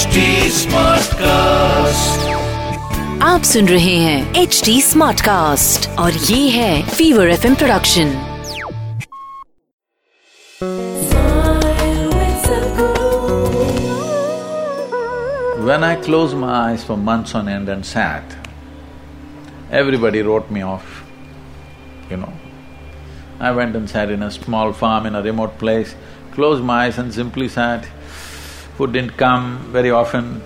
HD Smartcast. आप सुन रहे हैं एच डी स्मार्ट कास्ट और ये है fever F production When I closed my eyes for months on end and sat, everybody wrote me off, you know. I went and sat in a small farm in a remote place, closed my eyes and simply sat. Food didn't come very often,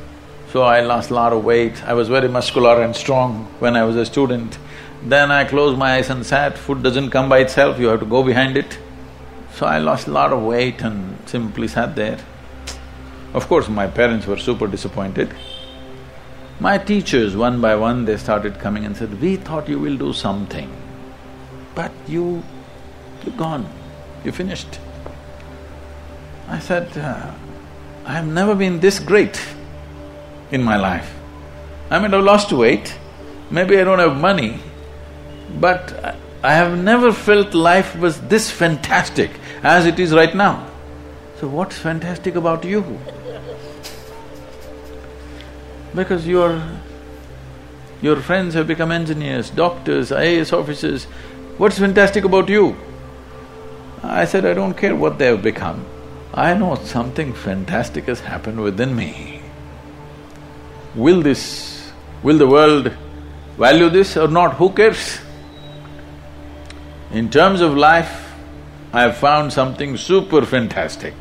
so I lost a lot of weight. I was very muscular and strong when I was a student. Then I closed my eyes and sat, food doesn't come by itself, you have to go behind it. So I lost a lot of weight and simply sat there. Of course, my parents were super disappointed. My teachers, one by one, they started coming and said, we thought you will do something, but you… you're gone, you finished. I said, uh, I have never been this great in my life. I mean, I've lost weight, maybe I don't have money, but I- have never felt life was this fantastic as it is right now. So what's fantastic about you? Because your… your friends have become engineers, doctors, IAS officers, what's fantastic about you? I said, I don't care what they have become. I know something fantastic has happened within me. Will this… will the world value this or not, who cares? In terms of life, I have found something super fantastic.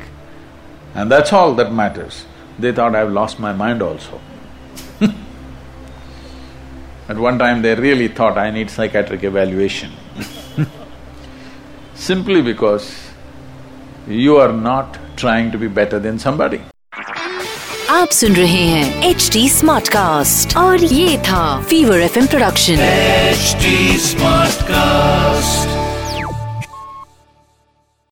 And that's all that matters. They thought I've lost my mind also. At one time they really thought I need psychiatric evaluation simply because you are not trying to be better than somebody. आप सुन रहे हैं H D smart cast और ये था fever F production HD Smartcast.